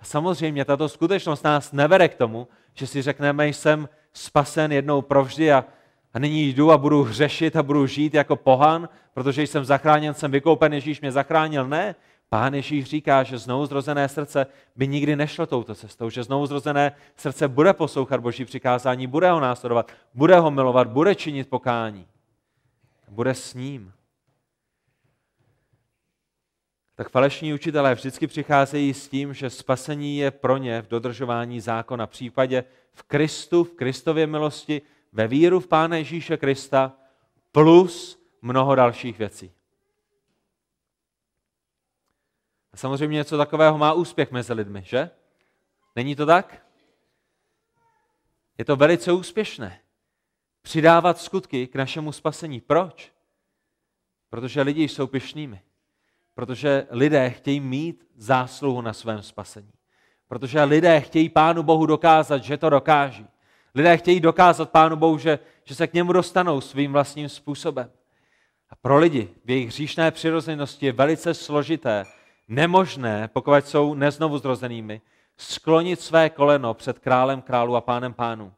A samozřejmě tato skutečnost nás nevede k tomu, že si řekneme, jsem spasen jednou provždy a a nyní jdu a budu hřešit a budu žít jako pohan, protože jsem zachráněn, jsem vykoupen, Ježíš mě zachránil. Ne, Pán Ježíš říká, že znovu zrozené srdce by nikdy nešlo touto cestou, že znovu zrozené srdce bude poslouchat Boží přikázání, bude ho následovat, bude ho milovat, bude činit pokání. Bude s ním. Tak falešní učitelé vždycky přicházejí s tím, že spasení je pro ně v dodržování zákona. V případě v Kristu, v Kristově milosti, ve víru v Pána Ježíše Krista plus mnoho dalších věcí. A samozřejmě něco takového má úspěch mezi lidmi, že? Není to tak? Je to velice úspěšné. Přidávat skutky k našemu spasení. Proč? Protože lidi jsou pyšnými. Protože lidé chtějí mít zásluhu na svém spasení. Protože lidé chtějí Pánu Bohu dokázat, že to dokáží. Lidé chtějí dokázat Pánu Bohu, že, že se k němu dostanou svým vlastním způsobem. A pro lidi v jejich hříšné přirozenosti je velice složité, nemožné, pokud jsou neznovu zrozenými, sklonit své koleno před králem králu a pánem pánů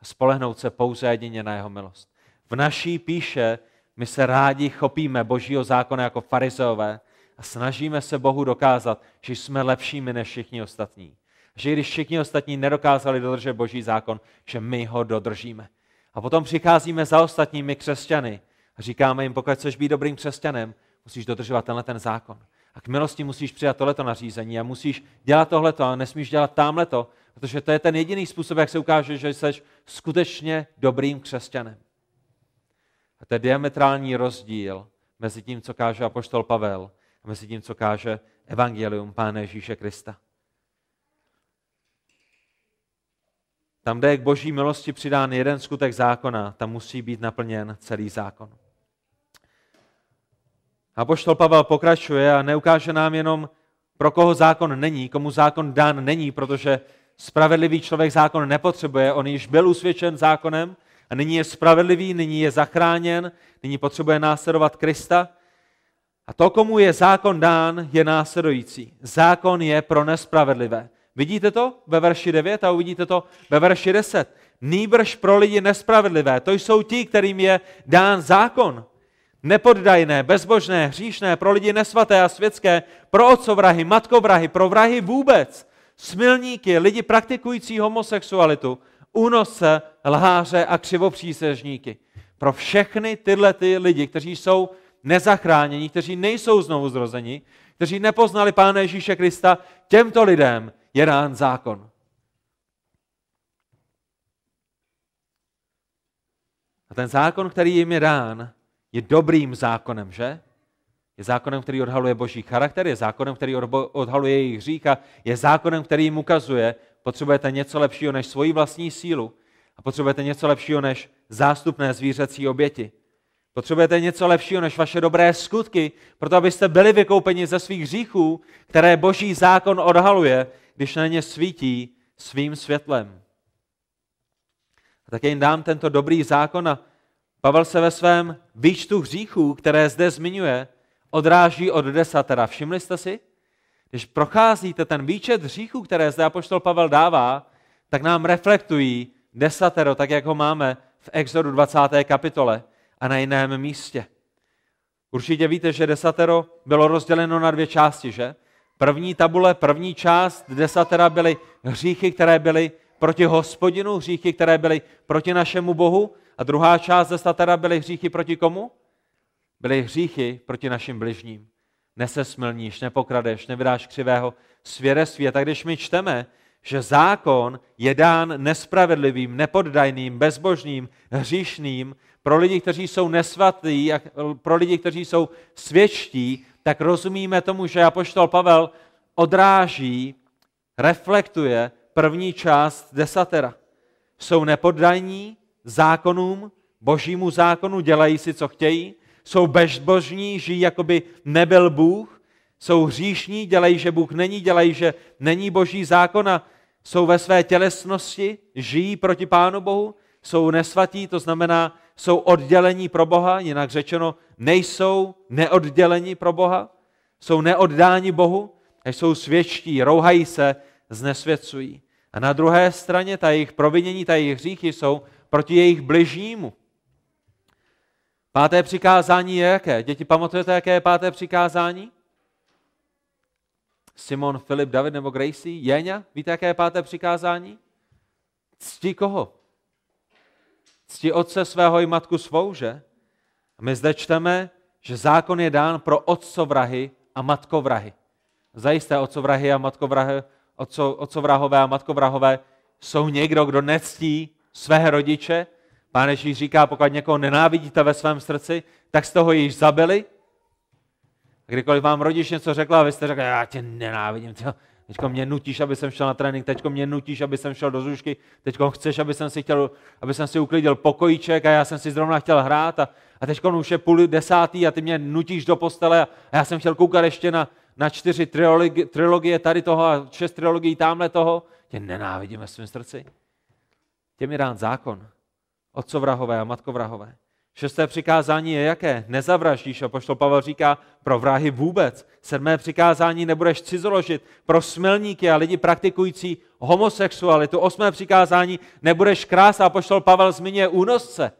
a spolehnout se pouze jedině na jeho milost. V naší píše my se rádi chopíme božího zákona jako farizeové a snažíme se Bohu dokázat, že jsme lepšími než všichni ostatní že když všichni ostatní nedokázali dodržet boží zákon, že my ho dodržíme. A potom přicházíme za ostatními křesťany a říkáme jim, pokud chceš být dobrým křesťanem, musíš dodržovat tenhle ten zákon. A k milosti musíš přijat tohleto nařízení a musíš dělat tohleto a nesmíš dělat tamhleto, protože to je ten jediný způsob, jak se ukáže, že jsi skutečně dobrým křesťanem. A to je diametrální rozdíl mezi tím, co káže apoštol Pavel a mezi tím, co káže evangelium Pána Ježíše Krista. Tam, kde je k boží milosti přidán jeden skutek zákona, tam musí být naplněn celý zákon. A poštol Pavel pokračuje a neukáže nám jenom, pro koho zákon není, komu zákon dán není, protože spravedlivý člověk zákon nepotřebuje, on již byl usvědčen zákonem a nyní je spravedlivý, nyní je zachráněn, nyní potřebuje následovat Krista. A to, komu je zákon dán, je následující. Zákon je pro nespravedlivé. Vidíte to ve verši 9 a uvidíte to ve verši 10. Nýbrž pro lidi nespravedlivé. To jsou ti, kterým je dán zákon. Nepoddajné, bezbožné, hříšné, pro lidi nesvaté a světské, pro otcovrahy, matkovrahy, pro vrahy vůbec, smilníky, lidi praktikující homosexualitu, únosce, lháře a křivopřísežníky. Pro všechny tyhle ty lidi, kteří jsou nezachráněni, kteří nejsou znovu zrozeni, kteří nepoznali Pána Ježíše Krista, těmto lidem je dán zákon. A ten zákon, který jim je dán, je dobrým zákonem, že? Je zákonem, který odhaluje boží charakter, je zákonem, který odhaluje jejich hřích a je zákonem, který jim ukazuje, potřebujete něco lepšího než svoji vlastní sílu a potřebujete něco lepšího než zástupné zvířecí oběti. Potřebujete něco lepšího než vaše dobré skutky, proto abyste byli vykoupeni ze svých hříchů, které boží zákon odhaluje, když na ně svítí svým světlem. A také jim dám tento dobrý zákon a Pavel se ve svém výčtu hříchů, které zde zmiňuje, odráží od desatera. Všimli jste si? Když procházíte ten výčet hříchů, které zde apoštol Pavel dává, tak nám reflektují desatero, tak jak ho máme v Exodu 20. kapitole a na jiném místě. Určitě víte, že desatero bylo rozděleno na dvě části, že? První tabule, první část desatera byly hříchy, které byly proti hospodinu, hříchy, které byly proti našemu Bohu. A druhá část desatera byly hříchy proti komu? Byly hříchy proti našim bližním. Nesesmlníš, nepokradeš, nevydáš křivého svědectví. A tak když my čteme, že zákon je dán nespravedlivým, nepoddajným, bezbožným, hříšným, pro lidi, kteří jsou nesvatí, a pro lidi, kteří jsou svědčtí, tak rozumíme tomu, že apoštol Pavel odráží, reflektuje první část desatera. Jsou nepoddaní zákonům, božímu zákonu, dělají si, co chtějí, jsou bezbožní, žijí, jako by nebyl Bůh, jsou hříšní, dělají, že Bůh není, dělají, že není boží zákon a jsou ve své tělesnosti, žijí proti Pánu Bohu, jsou nesvatí, to znamená, jsou oddělení pro Boha, jinak řečeno, nejsou neoddělení pro Boha, jsou neoddáni Bohu, a jsou svědčtí, rouhají se, znesvěcují. A na druhé straně ta jejich provinění, ta jejich hříchy jsou proti jejich bližnímu. Páté přikázání je jaké? Děti, pamatujete, jaké je páté přikázání? Simon, Filip, David nebo Gracie? Jéňa? Víte, jaké je páté přikázání? Cti koho? Cti otce svého i matku svou, že? A my zde čteme, že zákon je dán pro otcovrahy a matkovrahy. Zajisté otcovrahy a matkovrahy, otco, otcovrahové a matkovrahové jsou někdo, kdo nectí své rodiče. Pán Ježíš říká, pokud někoho nenávidíte ve svém srdci, tak jste ho již zabili. A kdykoliv vám rodič něco řekla a vy jste řekli, já tě nenávidím, tě, teďko mě nutíš, aby jsem šel na trénink, teďko mě nutíš, aby jsem šel do zrušky, teďko chceš, aby jsem si, chtěl, aby jsem si uklidil pokojíček a já jsem si zrovna chtěl hrát a, a teďko už je půl desátý a ty mě nutíš do postele a, a já jsem chtěl koukat ještě na, na čtyři trilogie, trilogie tady toho a šest trilogií tamhle toho. Tě nenávidím ve svém srdci. Těm je dán zákon. Otcovrahové a matkovrahové. Šesté přikázání je jaké? Nezavraždíš. A poštol Pavel říká pro vrahy vůbec. Sedmé přikázání nebudeš cizoložit. Pro smilníky a lidi praktikující homosexualitu. Osmé přikázání nebudeš krás. A poštol Pavel zmiňuje únosce.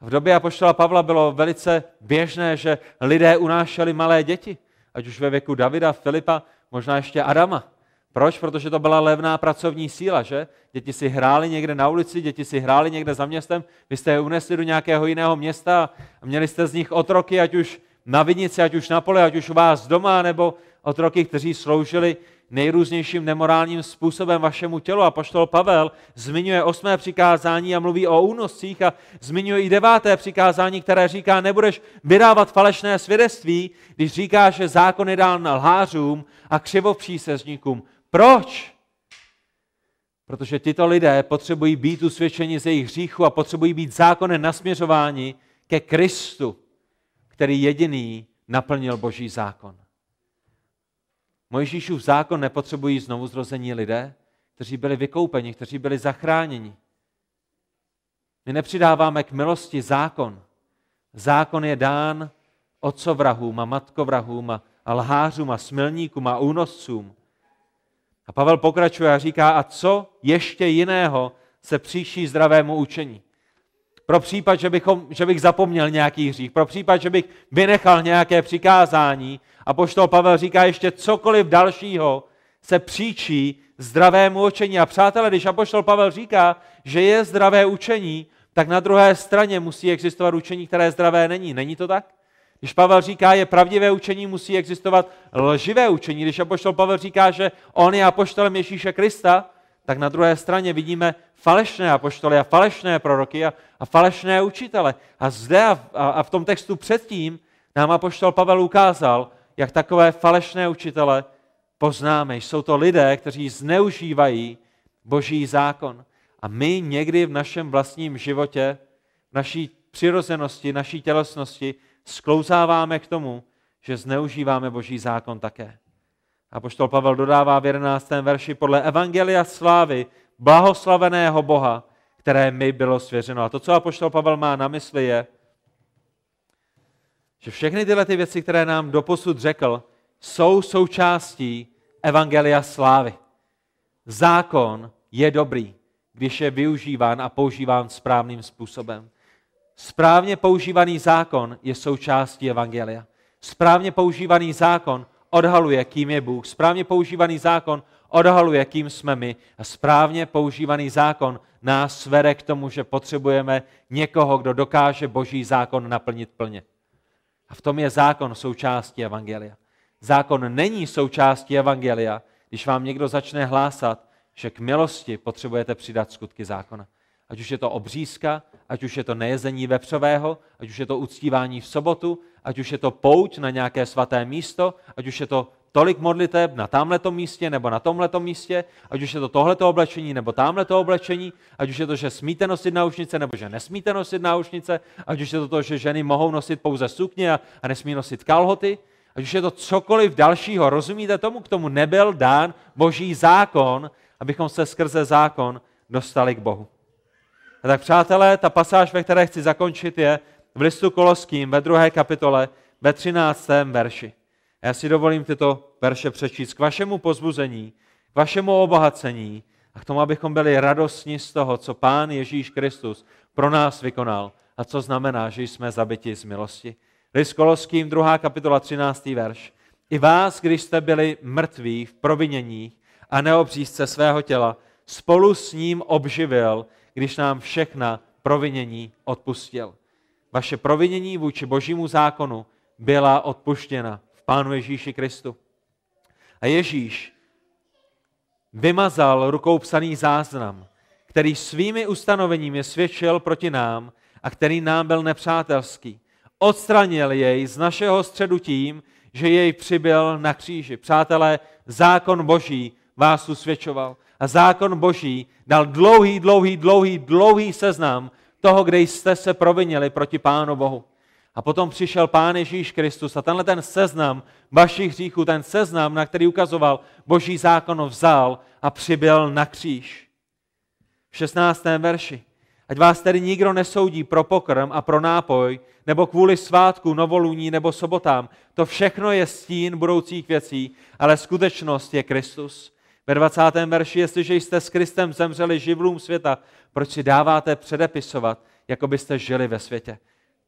V době apoštola Pavla bylo velice běžné, že lidé unášeli malé děti. Ať už ve věku Davida, Filipa, možná ještě Adama. Proč? Protože to byla levná pracovní síla, že? Děti si hráli někde na ulici, děti si hráli někde za městem, vy jste je unesli do nějakého jiného města a měli jste z nich otroky, ať už na vinici, ať už na poli, ať už u vás doma, nebo otroky, kteří sloužili nejrůznějším nemorálním způsobem vašemu tělu. A poštol Pavel zmiňuje osmé přikázání a mluví o únoscích a zmiňuje i deváté přikázání, které říká, nebudeš vydávat falešné svědectví, když říká, že zákon je dán lhářům a křivopřísezníkům. Proč? Protože tyto lidé potřebují být usvědčeni z jejich hříchu a potřebují být zákonem nasměřováni ke Kristu, který jediný naplnil Boží zákon. Mojžíšův zákon nepotřebují znovu zrození lidé, kteří byli vykoupeni, kteří byli zachráněni. My nepřidáváme k milosti zákon. Zákon je dán otcovrahům a matkovrahům a, lhářům a smilníkům a únoscům. A Pavel pokračuje a říká, a co ještě jiného se příští zdravému učení? Pro případ, že, bychom, že bych zapomněl nějaký hřích, pro případ, že bych vynechal nějaké přikázání, a poštol Pavel říká ještě cokoliv dalšího se příčí zdravému učení. A přátelé, když apoštol Pavel říká, že je zdravé učení, tak na druhé straně musí existovat učení, které zdravé není. Není to tak? Když Pavel říká, je pravdivé učení, musí existovat lživé učení. Když apoštol Pavel říká, že on je apoštolem Ježíše Krista, tak na druhé straně vidíme falešné apoštoly a falešné proroky a, a falešné učitele. A zde a, a, a v tom textu předtím nám apoštol Pavel ukázal, jak takové falešné učitele poznáme. Jsou to lidé, kteří zneužívají boží zákon. A my někdy v našem vlastním životě, v naší přirozenosti, naší tělesnosti sklouzáváme k tomu, že zneužíváme boží zákon také. A poštol Pavel dodává v 11. verši podle Evangelia slávy blahoslaveného Boha, které mi bylo svěřeno. A to, co apoštol Pavel má na mysli, je, že všechny tyhle ty věci, které nám doposud řekl, jsou součástí Evangelia slávy. Zákon je dobrý, když je využíván a používán správným způsobem. Správně používaný zákon je součástí Evangelia. Správně používaný zákon odhaluje, kým je Bůh. Správně používaný zákon odhaluje, kým jsme my. A správně používaný zákon nás svede k tomu, že potřebujeme někoho, kdo dokáže boží zákon naplnit plně. A v tom je zákon součástí Evangelia. Zákon není součástí Evangelia, když vám někdo začne hlásat, že k milosti potřebujete přidat skutky zákona. Ať už je to obřízka, ať už je to nejezení vepřového, ať už je to uctívání v sobotu, ať už je to pouť na nějaké svaté místo, ať už je to tolik modliteb na tamhletom místě nebo na tomhletom místě, ať už je to tohleto oblečení nebo tamhleto oblečení, ať už je to, že smíte nosit náušnice nebo že nesmíte nosit náušnice, ať už je to to, že ženy mohou nosit pouze sukně a, a nesmí nosit kalhoty, ať už je to cokoliv dalšího. Rozumíte tomu? K tomu nebyl dán boží zákon, abychom se skrze zákon dostali k Bohu. A tak přátelé, ta pasáž, ve které chci zakončit, je v listu Koloským ve druhé kapitole ve 13. verši. Já si dovolím tyto verše přečíst k vašemu pozbuzení, k vašemu obohacení a k tomu, abychom byli radostní z toho, co Pán Ježíš Kristus pro nás vykonal a co znamená, že jsme zabiti z milosti. List Koloským, 2. kapitola, 13. verš. I vás, když jste byli mrtví v proviněních a neobřízce svého těla, spolu s ním obživil, když nám všechna provinění odpustil. Vaše provinění vůči božímu zákonu byla odpuštěna Pánu Ježíši Kristu. A Ježíš vymazal rukou psaný záznam, který svými ustanoveními svědčil proti nám a který nám byl nepřátelský. Odstranil jej z našeho středu tím, že jej přibyl na kříži. Přátelé, zákon Boží vás usvědčoval. A zákon Boží dal dlouhý, dlouhý, dlouhý, dlouhý seznam toho, kde jste se provinili proti Pánu Bohu. A potom přišel Pán Ježíš Kristus a tenhle ten seznam vašich hříchů, ten seznam, na který ukazoval boží zákon, vzal a přibyl na kříž. V 16. verši. Ať vás tedy nikdo nesoudí pro pokrm a pro nápoj, nebo kvůli svátku, novoluní nebo sobotám. To všechno je stín budoucích věcí, ale skutečnost je Kristus. Ve 20. verši, jestliže jste s Kristem zemřeli živlům světa, proč si dáváte předepisovat, jako byste žili ve světě?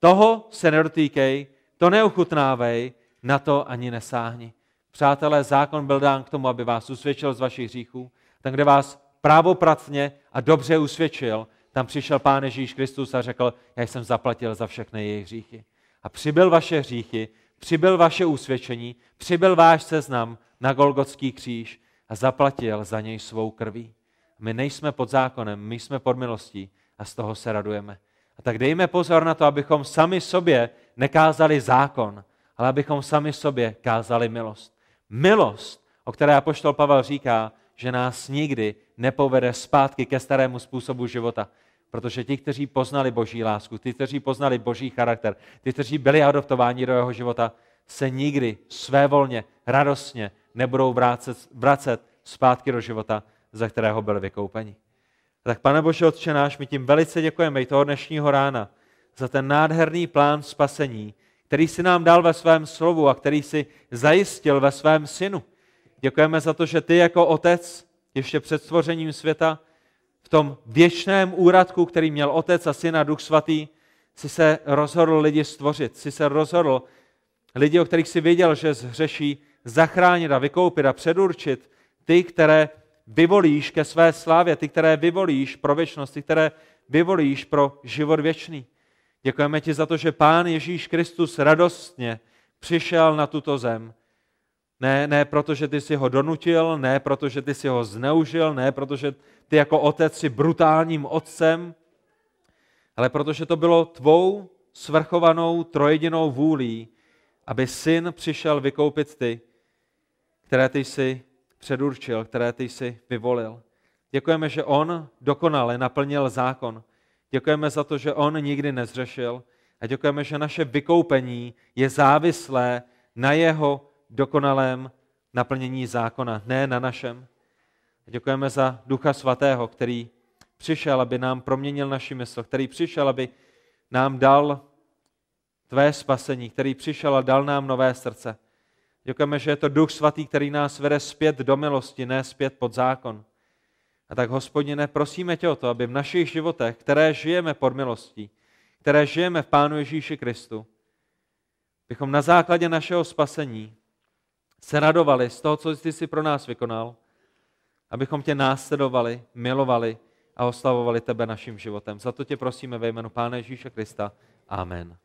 Toho se nedotýkej, to neuchutnávej, na to ani nesáhni. Přátelé, zákon byl dán k tomu, aby vás usvědčil z vašich hříchů. Tam, kde vás právopracně a dobře usvědčil, tam přišel Pán Ježíš Kristus a řekl, já jsem zaplatil za všechny jejich hříchy. A přibyl vaše hříchy, přibyl vaše usvědčení, přibyl váš seznam na Golgotský kříž a zaplatil za něj svou krví. My nejsme pod zákonem, my jsme pod milostí a z toho se radujeme. A tak dejme pozor na to, abychom sami sobě nekázali zákon, ale abychom sami sobě kázali milost. Milost, o které apoštol Pavel říká, že nás nikdy nepovede zpátky ke starému způsobu života. Protože ti, kteří poznali boží lásku, ti, kteří poznali boží charakter, ti, kteří byli adoptováni do jeho života, se nikdy svévolně, radostně nebudou vracet, vracet zpátky do života, za kterého byli vykoupeni. Tak pane Bože, Otče náš, my tím velice děkujeme i toho dnešního rána za ten nádherný plán spasení, který si nám dal ve svém slovu a který si zajistil ve svém synu. Děkujeme za to, že ty jako otec ještě před stvořením světa v tom věčném úradku, který měl otec a syn a duch svatý, si se rozhodl lidi stvořit, si se rozhodl lidi, o kterých si věděl, že zhřeší, zachránit a vykoupit a předurčit ty, které vyvolíš ke své slávě, ty, které vyvolíš pro věčnost, ty, které vyvolíš pro život věčný. Děkujeme ti za to, že Pán Ježíš Kristus radostně přišel na tuto zem. Ne, ne proto, že ty si ho donutil, ne proto, že ty si ho zneužil, ne proto, že ty jako otec si brutálním otcem, ale protože to bylo tvou svrchovanou trojedinou vůlí, aby syn přišel vykoupit ty, které ty jsi předurčil, které ty jsi vyvolil. Děkujeme, že on dokonale naplnil zákon. Děkujeme za to, že on nikdy nezřešil a děkujeme, že naše vykoupení je závislé na jeho dokonalém naplnění zákona, ne na našem. Děkujeme za Ducha Svatého, který přišel, aby nám proměnil naši mysl, který přišel, aby nám dal tvé spasení, který přišel a dal nám nové srdce. Děkujeme, že je to Duch Svatý, který nás vede zpět do milosti, ne zpět pod zákon. A tak, hospodine, prosíme tě o to, aby v našich životech, které žijeme pod milostí, které žijeme v Pánu Ježíši Kristu, bychom na základě našeho spasení se radovali z toho, co jsi si pro nás vykonal, abychom tě následovali, milovali a oslavovali tebe naším životem. Za to tě prosíme ve jménu Pána Ježíše Krista. Amen.